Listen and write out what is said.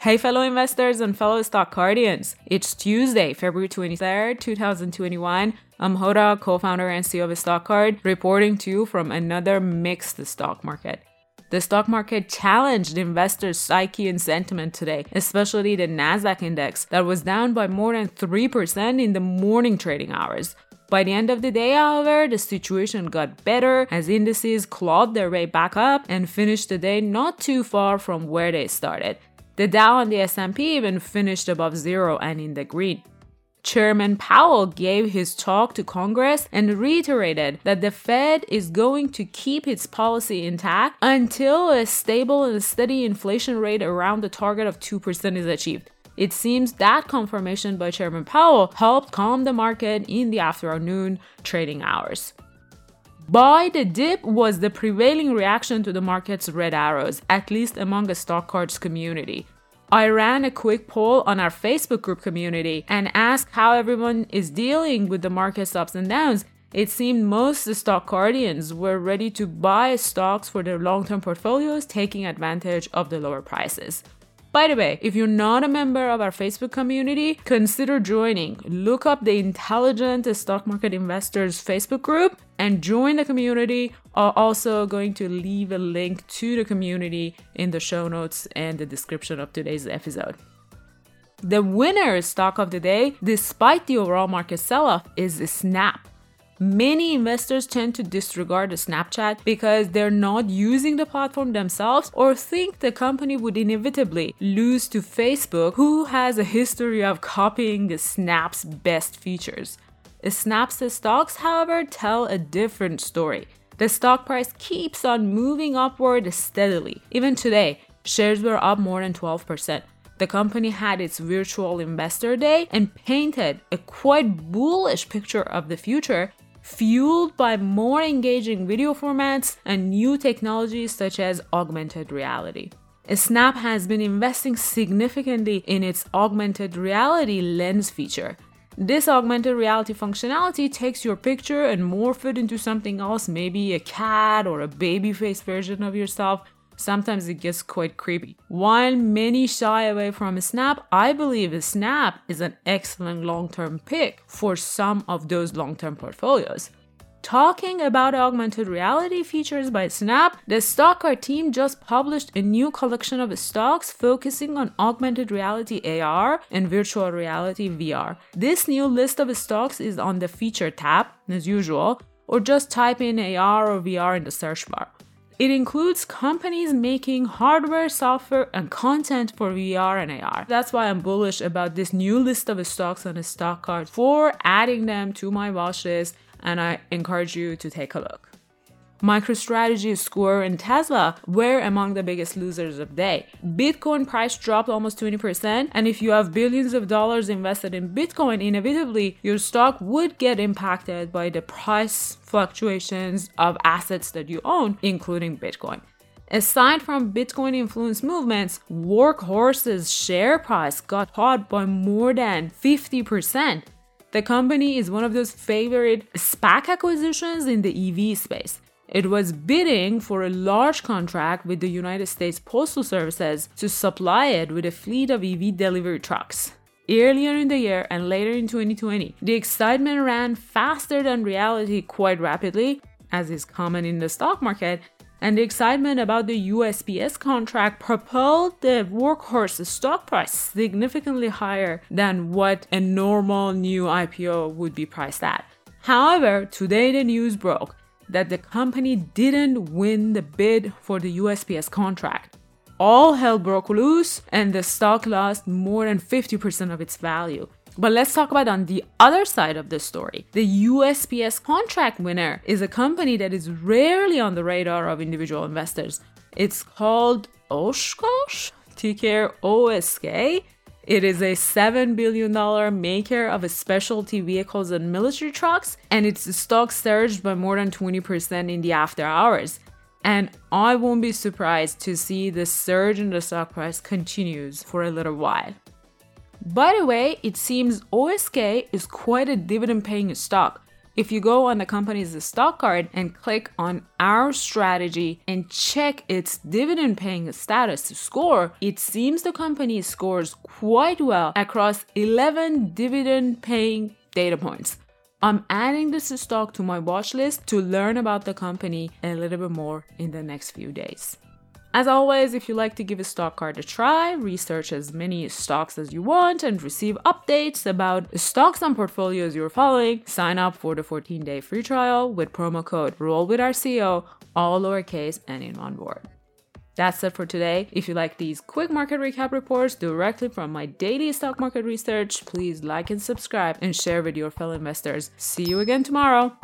Hey, fellow investors and fellow stock guardians. It's Tuesday, February 23rd, 2021. I'm Hoda, co founder and CEO of StockCard, reporting to you from another mixed stock market. The stock market challenged investors' psyche and sentiment today, especially the NASDAQ index that was down by more than 3% in the morning trading hours. By the end of the day, however, the situation got better as indices clawed their way back up and finished the day not too far from where they started. The Dow and the S&P even finished above zero and in the green. Chairman Powell gave his talk to Congress and reiterated that the Fed is going to keep its policy intact until a stable and steady inflation rate around the target of 2% is achieved. It seems that confirmation by Chairman Powell helped calm the market in the afternoon trading hours. Buy the dip was the prevailing reaction to the market's red arrows, at least among the stock cards community. I ran a quick poll on our Facebook group community and asked how everyone is dealing with the market's ups and downs. It seemed most stock guardians were ready to buy stocks for their long term portfolios, taking advantage of the lower prices. By the way, if you're not a member of our Facebook community, consider joining. Look up the Intelligent Stock Market Investors Facebook group and join the community. I'm also going to leave a link to the community in the show notes and the description of today's episode. The winner stock of the day, despite the overall market sell off, is Snap. Many investors tend to disregard Snapchat because they're not using the platform themselves or think the company would inevitably lose to Facebook, who has a history of copying Snap's best features. Snap's stocks, however, tell a different story. The stock price keeps on moving upward steadily. Even today, shares were up more than 12%. The company had its virtual investor day and painted a quite bullish picture of the future fueled by more engaging video formats and new technologies such as augmented reality. Snap has been investing significantly in its augmented reality lens feature. This augmented reality functionality takes your picture and morph it into something else, maybe a cat or a baby face version of yourself, sometimes it gets quite creepy. While many shy away from Snap, I believe Snap is an excellent long term pick for some of those long term portfolios. Talking about augmented reality features by Snap, the StockCard team just published a new collection of stocks focusing on augmented reality AR and virtual reality VR. This new list of stocks is on the feature tab, as usual, or just type in AR or VR in the search bar. It includes companies making hardware, software, and content for VR and AR. That's why I'm bullish about this new list of stocks on the StockCard for adding them to my watch list, and I encourage you to take a look. MicroStrategy, Square, and Tesla were among the biggest losers of the day. Bitcoin price dropped almost 20%, and if you have billions of dollars invested in Bitcoin, inevitably your stock would get impacted by the price fluctuations of assets that you own, including Bitcoin. Aside from Bitcoin influenced movements, Workhorse's share price got hot by more than 50%. The company is one of those favorite SPAC acquisitions in the EV space. It was bidding for a large contract with the United States Postal Services to supply it with a fleet of EV delivery trucks. Earlier in the year and later in 2020, the excitement ran faster than reality quite rapidly, as is common in the stock market, and the excitement about the USPS contract propelled the workhorse stock price significantly higher than what a normal new IPO would be priced at. However, today the news broke that the company didn't win the bid for the USPS contract. All hell broke loose and the stock lost more than 50% of its value. But let's talk about on the other side of the story. The USPS contract winner is a company that is rarely on the radar of individual investors. It's called Oshkosh, ticker OSK, it is a $7 billion maker of specialty vehicles and military trucks, and its stock surged by more than 20% in the after hours. And I won't be surprised to see the surge in the stock price continues for a little while. By the way, it seems OSK is quite a dividend paying stock. If you go on the company's stock card and click on our strategy and check its dividend paying status score, it seems the company scores quite well across 11 dividend paying data points. I'm adding this stock to my watch list to learn about the company a little bit more in the next few days. As always, if you like to give a stock card a try, research as many stocks as you want, and receive updates about the stocks and portfolios you're following, sign up for the 14 day free trial with promo code Roll with our CEO, all lowercase and in one word. That's it for today. If you like these quick market recap reports directly from my daily stock market research, please like and subscribe and share with your fellow investors. See you again tomorrow.